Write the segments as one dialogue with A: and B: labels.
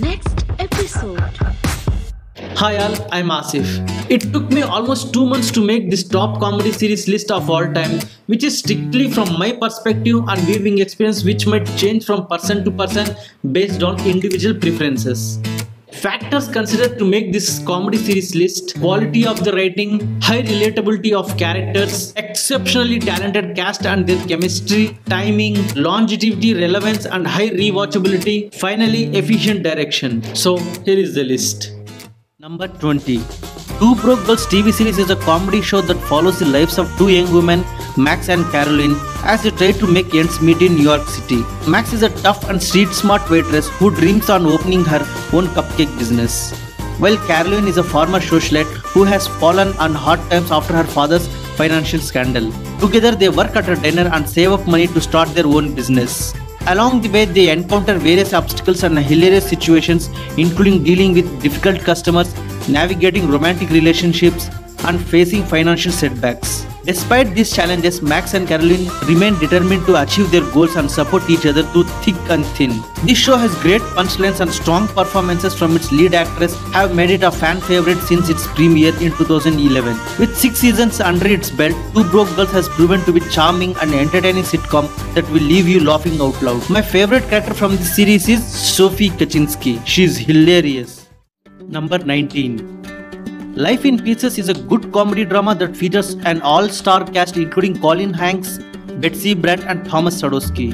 A: Next episode.
B: Hi all, I'm Asif. It took me almost two months to make this top comedy series list of all time, which is strictly from my perspective and viewing experience, which might change from person to person based on individual preferences. Factors considered to make this comedy series list quality of the writing, high relatability of characters, exceptionally talented cast and their chemistry, timing, longevity, relevance, and high rewatchability, finally, efficient direction. So, here is the list. Number 20. Two Broke Girls TV series is a comedy show that follows the lives of two young women, Max and Caroline, as they try to make ends meet in New York City. Max is a tough and street smart waitress who dreams on opening her own cupcake business. While Caroline is a former socialite who has fallen on hard times after her father's financial scandal. Together they work at a diner and save up money to start their own business. Along the way, they encounter various obstacles and hilarious situations, including dealing with difficult customers, navigating romantic relationships, and facing financial setbacks. Despite these challenges, Max and Caroline remain determined to achieve their goals and support each other through thick and thin. This show has great punchlines and strong performances from its lead actress have made it a fan favorite since its premiere in 2011. With 6 seasons under its belt, Two Broke Girls has proven to be a charming and entertaining sitcom that will leave you laughing out loud. My favorite character from this series is Sophie Kachinsky. She's hilarious. Number 19. Life in Pieces is a good comedy drama that features an all-star cast including Colin Hanks, Betsy Brandt and Thomas Sadoski.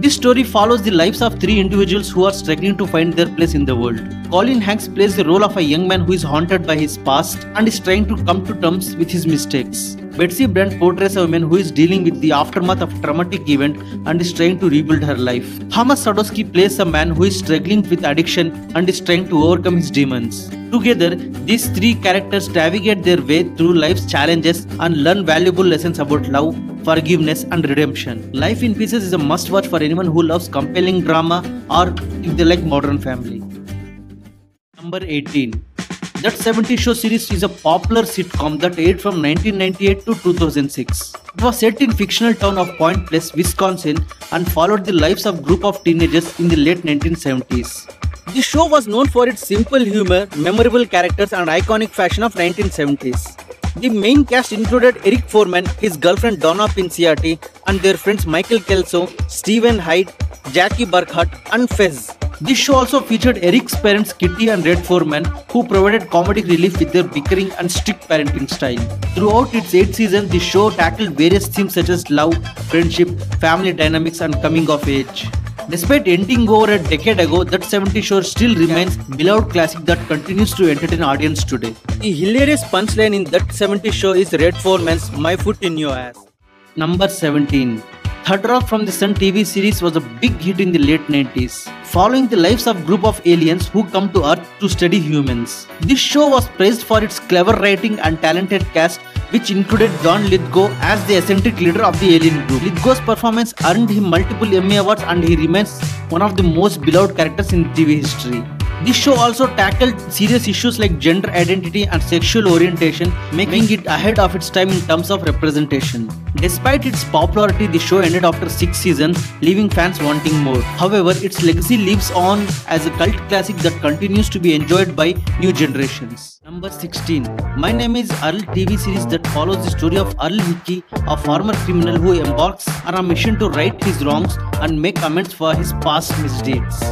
B: This story follows the lives of three individuals who are struggling to find their place in the world. Colin Hanks plays the role of a young man who is haunted by his past and is trying to come to terms with his mistakes. Betsy Brandt portrays a woman who is dealing with the aftermath of a traumatic event and is trying to rebuild her life. Thomas Sadoski plays a man who is struggling with addiction and is trying to overcome his demons. Together, these three characters navigate their way through life's challenges and learn valuable lessons about love, forgiveness, and redemption. Life in Pieces is a must watch for anyone who loves compelling drama or if they like Modern Family. Number 18. That 70 Show series is a popular sitcom that aired from 1998 to 2006. It was set in fictional town of Point Pleasant, Wisconsin and followed the lives of a group of teenagers in the late 1970s. The show was known for its simple humor, memorable characters and iconic fashion of 1970s. The main cast included Eric Forman, his girlfriend Donna Pinciotti, and their friends Michael Kelso, Stephen Hyde, Jackie Burkhardt, and Fez. This show also featured Eric's parents Kitty and Red Forman, who provided comedic relief with their bickering and strict parenting style. Throughout its eight seasons, the show tackled various themes such as love, friendship, family dynamics, and coming of age. Despite ending over a decade ago, that 70 show still remains beloved classic that continues to entertain audience today. The hilarious punchline in that 70 show is Red Forman's My Foot in Your Ass. Number 17. Third Rock from the Sun TV series was a big hit in the late 90s, following the lives of a group of aliens who come to Earth to study humans. This show was praised for its clever writing and talented cast which included John Lithgow as the eccentric leader of the alien group. Lithgow's performance earned him multiple Emmy Awards and he remains one of the most beloved characters in TV history. This show also tackled serious issues like gender identity and sexual orientation, making it ahead of its time in terms of representation. Despite its popularity, the show ended after six seasons, leaving fans wanting more. However, its legacy lives on as a cult classic that continues to be enjoyed by new generations. Number 16. My Name is Earl TV series that follows the story of Earl Hickey, a former criminal who embarks on a mission to right his wrongs and make amends for his past misdeeds.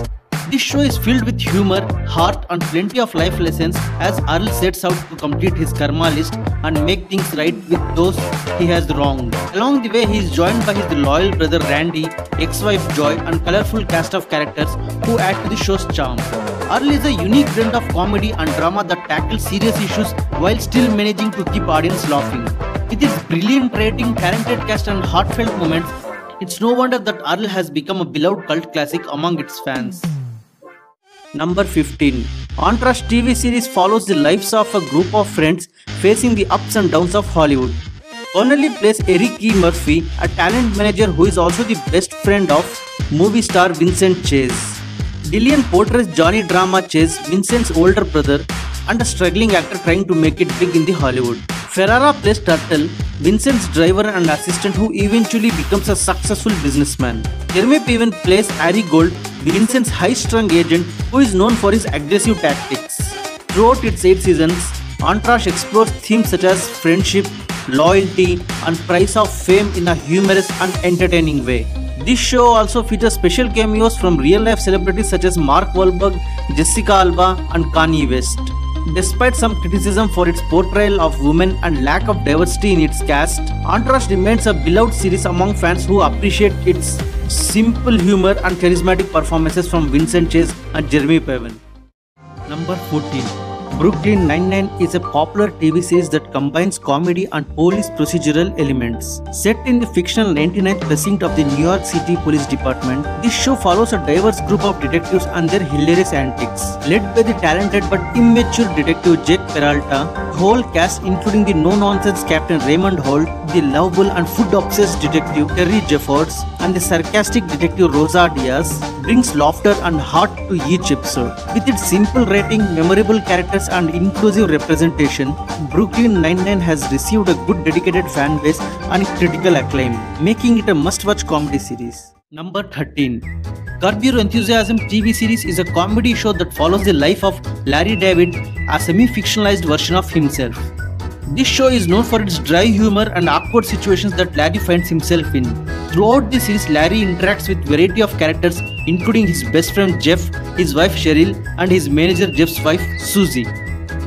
B: This show is filled with humor, heart, and plenty of life lessons as Earl sets out to complete his karma list and make things right with those he has wronged. Along the way, he is joined by his loyal brother Randy, ex-wife Joy, and colorful cast of characters who add to the show's charm. Earl is a unique blend of comedy and drama that tackles serious issues while still managing to keep audience laughing. With its brilliant writing, talented cast, and heartfelt moments, it's no wonder that Earl has become a beloved cult classic among its fans. Number 15. Entourage TV series follows the lives of a group of friends facing the ups and downs of Hollywood. Connolly plays Eric E. Murphy, a talent manager who is also the best friend of movie star Vincent Chase. Dillon portrays Johnny Drama Chase, Vincent's older brother, and a struggling actor trying to make it big in the Hollywood. Ferrara plays Turtle, Vincent's driver and assistant who eventually becomes a successful businessman. Jeremy Piven plays Ari Gold, Vincent's high-strung agent who is known for his aggressive tactics. Throughout its 8 seasons, Entourage explores themes such as friendship, loyalty, and price of fame in a humorous and entertaining way. This show also features special cameos from real life celebrities such as Mark Wahlberg, Jessica Alba, and Kanye West. Despite some criticism for its portrayal of women and lack of diversity in its cast, Entourage remains a beloved series among fans who appreciate its simple humor and charismatic performances from Vincent Chase and Jeremy Piven. Number 14 Brooklyn Nine-Nine is a popular TV series that combines comedy and police procedural elements. Set in the fictional 99th precinct of the New York City Police Department, this show follows a diverse group of detectives and their hilarious antics. Led by the talented but immature detective Jake Peralta, the whole cast including the no-nonsense Captain Raymond Holt, the lovable and food-obsessed detective Terry Jeffords, and the sarcastic detective Rosa Diaz brings laughter and heart to each episode. With its simple rating, memorable characters and inclusive representation, Brooklyn Nine-Nine has received a good dedicated fan base and critical acclaim, making it a must-watch comedy series. Number 13 Curb Your Enthusiasm TV series is a comedy show that follows the life of Larry David, a semi-fictionalized version of himself. This show is known for its dry humor and awkward situations that Larry finds himself in. Throughout the series, Larry interacts with a variety of characters including his best friend Jeff, his wife Cheryl, and his manager Jeff's wife Susie.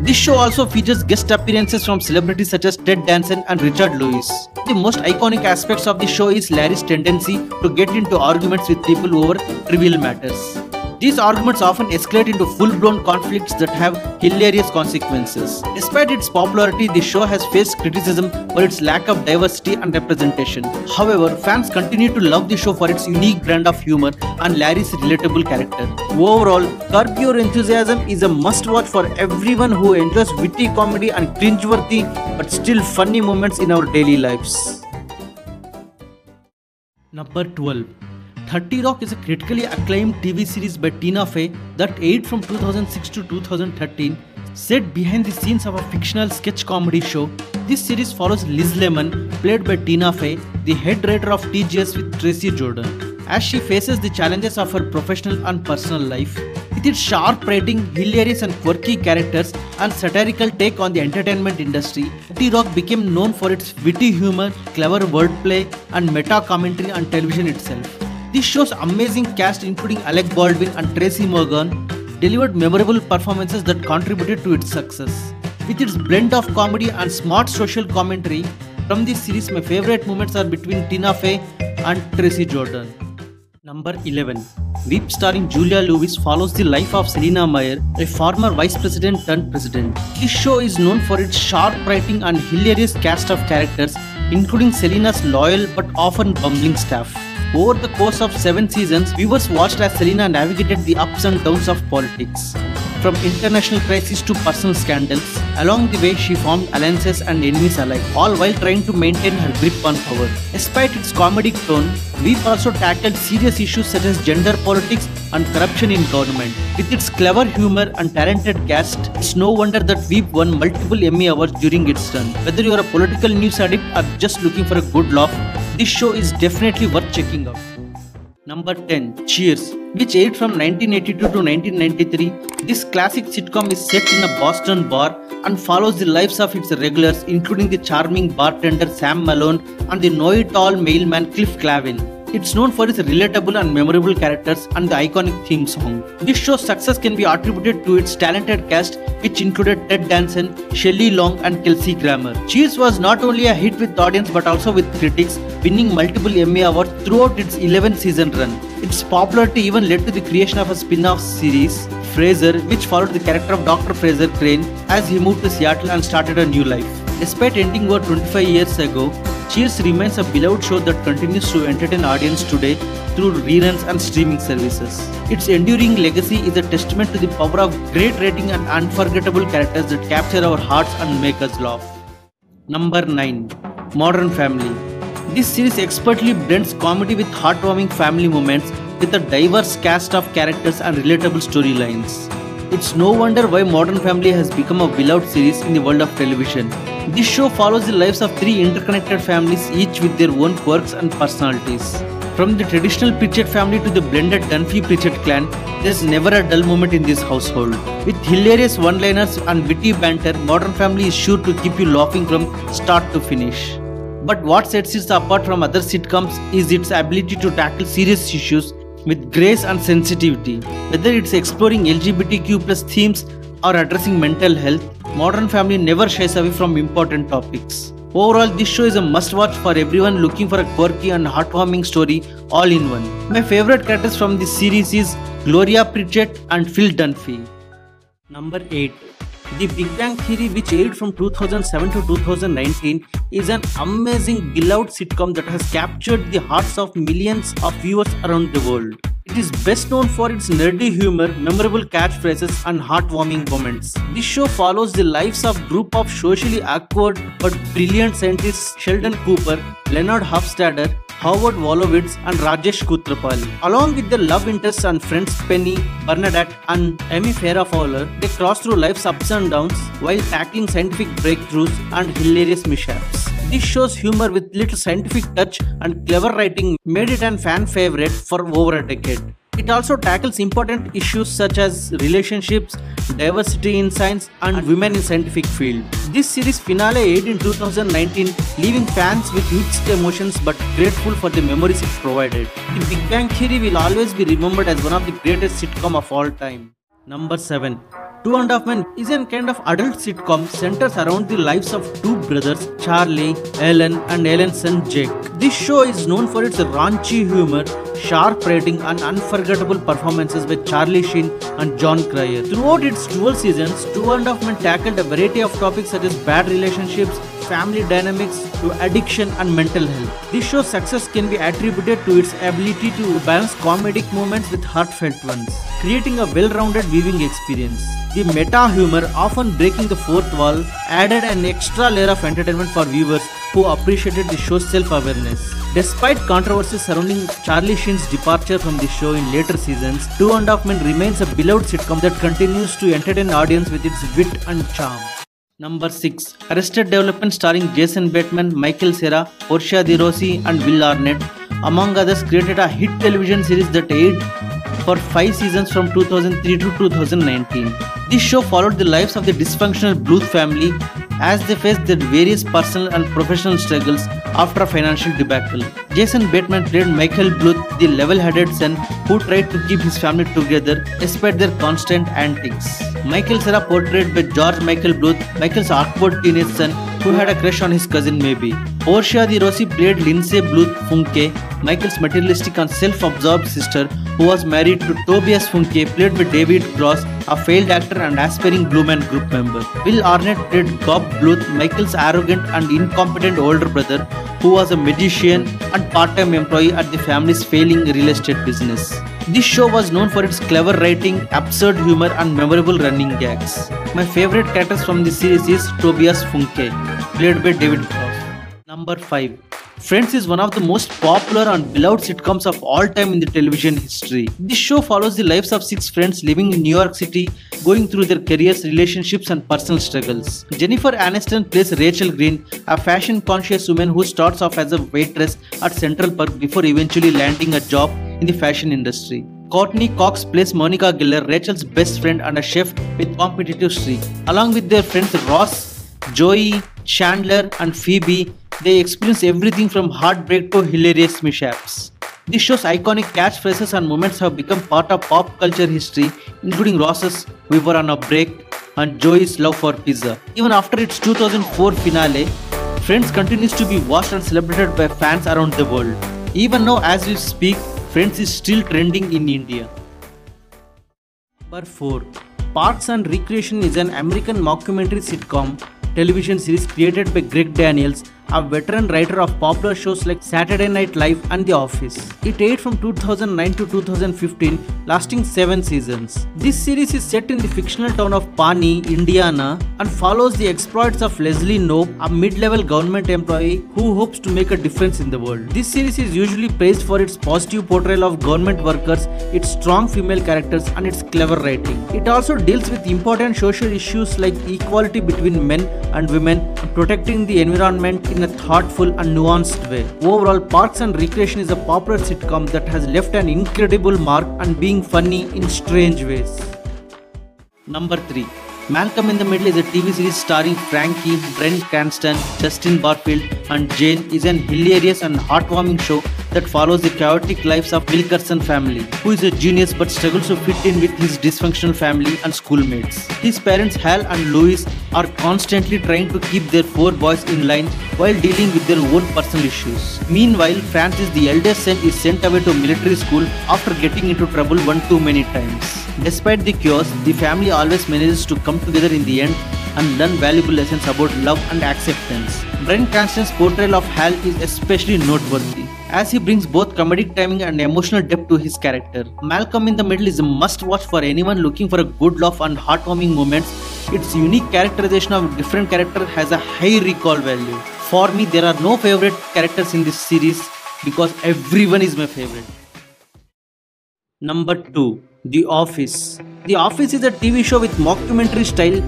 B: This show also features guest appearances from celebrities such as Ted Danson and Richard Lewis. The most iconic aspects of the show is Larry's tendency to get into arguments with people over trivial matters. These arguments often escalate into full-blown conflicts that have hilarious consequences. Despite its popularity, the show has faced criticism for its lack of diversity and representation. However, fans continue to love the show for its unique brand of humor and Larry's relatable character. Overall, Curb Your Enthusiasm is a must-watch for everyone who enjoys witty comedy and cringeworthy but still funny moments in our daily lives. Number 12 30 Rock is a critically acclaimed TV series by Tina Fey that aired from 2006 to 2013. Set behind the scenes of a fictional sketch comedy show, this series follows Liz Lemon, played by Tina Fey, the head writer of TGS with Tracy Jordan, as she faces the challenges of her professional and personal life. With its sharp writing, hilarious and quirky characters, and satirical take on the entertainment industry, T-Rock became known for its witty humor, clever wordplay, and meta commentary on television itself. This show's amazing cast including Alec Baldwin and Tracy Morgan delivered memorable performances that contributed to its success. With its blend of comedy and smart social commentary, from this series my favorite moments are between Tina Fey and Tracy Jordan. Number 11. Veep starring Julia Louis follows the life of Selina Meyer, a former vice president turned president. This show is known for its sharp writing and hilarious cast of characters, including Selina's loyal but often bumbling staff. Over the course of seven seasons, viewers watched as Selina navigated the ups and downs of politics. From international crises to personal scandals, along the way she formed alliances and enemies alike, all while trying to maintain her grip on power. Despite its comedic tone, Veep also tackled serious issues such as gender politics and corruption in government. With its clever humor and talented cast, it's no wonder that Veep won multiple Emmy Awards during its run. Whether you are a political news addict or just looking for a good laugh, this show is definitely worth checking out. Number 10 Cheers, which aired from 1982 to 1993. This classic sitcom is set in a Boston bar and follows the lives of its regulars, including the charming bartender Sam Malone and the know it all mailman Cliff Clavin. It's known for its relatable and memorable characters and the iconic theme song. This show's success can be attributed to its talented cast, which included Ted Danson, Shelley Long, and Kelsey Grammer. Cheers was not only a hit with the audience but also with critics, winning multiple Emmy Awards throughout its 11 season run. Its popularity even led to the creation of a spin off series, Frasier, which followed the character of Dr. Frasier Crane as he moved to Seattle and started a new life. Despite ending over 25 years ago, Cheers remains a beloved show that continues to entertain audience today through reruns and streaming services. Its enduring legacy is a testament to the power of great writing and unforgettable characters that capture our hearts and make us laugh. Number 9 Modern Family This series expertly blends comedy with heartwarming family moments with a diverse cast of characters and relatable storylines. It's no wonder why Modern Family has become a beloved series in the world of television. This show follows the lives of three interconnected families, each with their own quirks and personalities. From the traditional Pritchett family to the blended Dunphy Pritchett clan, There's never a dull moment in this household. With hilarious one liners and witty banter, Modern Family is sure to keep you laughing from start to finish. But what sets it apart from other sitcoms is its ability to tackle serious issues with grace and sensitivity. Whether it's exploring LGBTQ themes or addressing mental health, Modern Family never shies away from important topics. Overall, this show is a must watch for everyone looking for a quirky and heartwarming story all in one. My favorite characters from this series is Gloria Pritchett and Phil Dunphy. Number 8. The Big Bang Theory, which aired from 2007 to 2019, is an amazing beloved sitcom that has captured the hearts of millions of viewers around the world. It is best known for its nerdy humor, memorable catchphrases, and heartwarming moments. This show follows the lives of a group of socially awkward but brilliant scientists Sheldon Cooper, Leonard Hofstadter, Howard Wolowitz and Rajesh Koothrappali. Along with their love interests and friends Penny, Bernadette and Amy Farrah Fowler, they cross through life's ups and downs while tackling scientific breakthroughs and hilarious mishaps. This show's humor with little scientific touch and clever writing made it an fan favorite for over a decade. It also tackles important issues such as relationships, diversity in science, and women in scientific field. This series finale aired in 2019, leaving fans with mixed emotions but grateful for the memories it provided. The Big Bang Theory will always be remembered as one of the greatest sitcom of all time. Number 7. Two and a Half Men is a kind of adult sitcom centers around the lives of two brothers, Charlie, Alan, and Alan's son Jake. This show is known for its raunchy humor, sharp writing, and unforgettable performances by Charlie Sheen and Jon Cryer. Throughout its 12 seasons, Two and a Half Men tackled a variety of topics such as bad relationships, family dynamics to addiction and mental health. This show's success can be attributed to its ability to balance comedic moments with heartfelt ones, creating a well-rounded viewing experience. The meta humor, often breaking the fourth wall, added an extra layer of entertainment for viewers who appreciated the show's self-awareness. Despite controversies surrounding Charlie Sheen's departure from the show in later seasons, Two and a Half Men remains a beloved sitcom that continues to entertain audience with its wit and charm. Number 6. Arrested Development starring Jason Bateman, Michael Cera, Portia de Rossi and Will Arnett, among others created a hit television series that aired for 5 seasons from 2003 to 2019. This show followed the lives of the dysfunctional Bluth family as they faced their various personal and professional struggles after a financial debacle. Jason Bateman played Michael Bluth, the level-headed son who tried to keep his family together despite their constant antics. Michael Cera portrayed by George Michael Bluth, Michael's awkward teenage son who had a crush on his cousin Maeby. Portia de Rossi played Lindsay Bluth Funke, Michael's materialistic and self-absorbed sister who was married to Tobias Funke played by David Cross, a failed actor and aspiring Blue Man Group member. Will Arnett played Bob Bluth, Michael's arrogant and incompetent older brother who was a magician and part-time employee at the family's failing real estate business. This show was known for its clever writing, absurd humor and memorable running gags. My favorite characters from this series is Tobias Funke, played by David. Number 5. Friends is one of the most popular and beloved sitcoms of all time in the television history. This show follows the lives of six friends living in New York City, going through their careers, relationships, and personal struggles. Jennifer Aniston plays Rachel Green, a fashion conscious woman who starts off as a waitress at Central Perk before eventually landing a job in the fashion industry. Courteney Cox plays Monica Geller, Rachel's best friend and a chef with competitive streak. Along with their friends Ross, Joey, Chandler, and Phoebe, they experience everything from heartbreak to hilarious mishaps. This show's iconic catchphrases and moments have become part of pop culture history, including Ross's We Were on a Break and Joey's love for pizza. Even after its 2004 finale, Friends continues to be watched and celebrated by fans around the world. Even now, as we speak, Friends is still trending in India. Number 4. Parks and Recreation is an American mockumentary sitcom television series created by Greg Daniels, a veteran writer of popular shows like Saturday Night Live and The Office. It aired from 2009 to 2015, lasting 7 seasons. This series is set in the fictional town of Pawnee, Indiana, and follows the exploits of Leslie Knope, a mid-level government employee who hopes to make a difference in the world. This series is usually praised for its positive portrayal of government workers, its strong female characters, and its clever writing. It also deals with important social issues like equality between men and women, and protecting the environment in in a thoughtful and nuanced way. Overall, Parks and Recreation is a popular sitcom that has left an incredible mark and being funny in strange ways. Number 3 Malcolm in the Middle is a TV series starring Frankie, Bryan Cranston, Justin Berfield, and Jane is an hilarious and heartwarming show that follows the chaotic lives of Wilkerson family, who is a genius but struggles to fit in with his dysfunctional family and schoolmates. His parents Hal and Lois are constantly trying to keep their four boys in line while dealing with their own personal issues. Meanwhile, Francis, the eldest son, is sent away to military school after getting into trouble one too many times. Despite the chaos, the family always manages to come together in the end and learn valuable lessons about love and acceptance. Brent Cranston's portrayal of Hal is especially noteworthy, as he brings both comedic timing and emotional depth to his character. Malcolm in the Middle is a must-watch for anyone looking for a good laugh and heartwarming moments. Its unique characterization of different characters has a high recall value. For me, there are no favorite characters in this series because everyone is my favorite. Number 2 The Office. The Office is a TV show with mockumentary style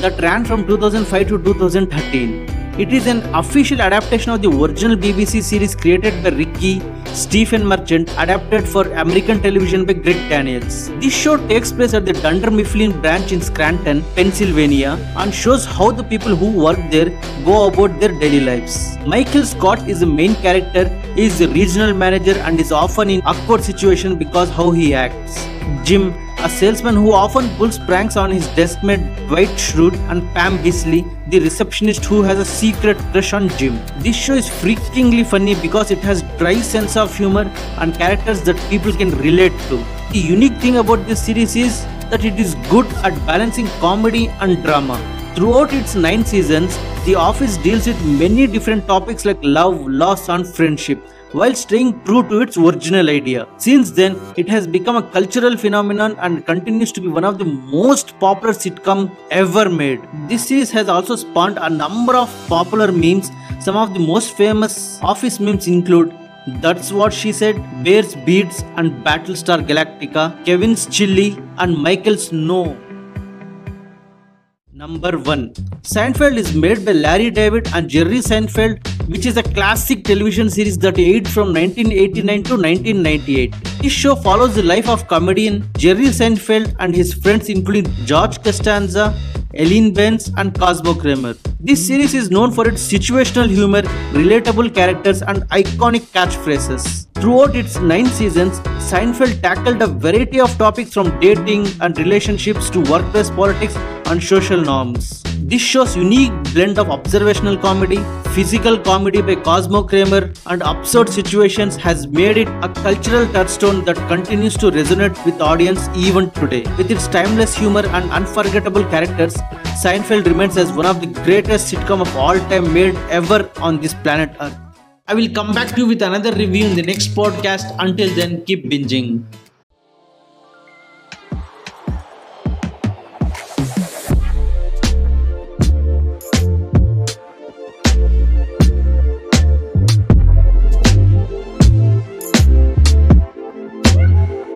B: that ran from 2005 to 2013. It is an official adaptation of the original BBC series created by Ricky Stephen Merchant, adapted for American television by Greg Daniels. This show takes place at the Dunder Mifflin branch in Scranton, Pennsylvania, and shows how the people who work there go about their daily lives. Michael Scott is the main character. He is the regional manager and is often in awkward situations because how he acts. Jim a salesman who often pulls pranks on his deskmate Dwight Schrute and Pam Beesly, the receptionist who has a secret crush on Jim. This show is freakingly funny because it has dry sense of humor and characters that people can relate to. The unique thing about this series is that it is good at balancing comedy and drama. Throughout its nine seasons, The Office deals with many different topics like love, loss, and friendship while staying true to its original idea. Since then, it has become a cultural phenomenon and continues to be one of the most popular sitcom ever made. This series has also spawned a number of popular memes. Some of the most famous office memes include that's what she said, Bears Beets and Battlestar Galactica, Kevin's Chili and Michael's No. Number 1 Seinfeld is made by Larry David and Jerry Seinfeld, which is a classic television series that aired from 1989 to 1998. This show follows the life of comedian Jerry Seinfeld and his friends, including George Costanza, Elaine Benes, and Cosmo Kramer. This series is known for its situational humor, relatable characters, and iconic catchphrases. Throughout its nine seasons, Seinfeld tackled a variety of topics from dating and relationships to workplace politics and social norms. This show's unique blend of observational comedy, physical comedy by Cosmo Kramer, and absurd situations has made it a cultural touchstone that continues to resonate with audience even today. With its timeless humor and unforgettable characters, Seinfeld remains as one of the greatest sitcom of all time made ever on this planet Earth. I will come back to you with another review in the next podcast. Until then, keep binging.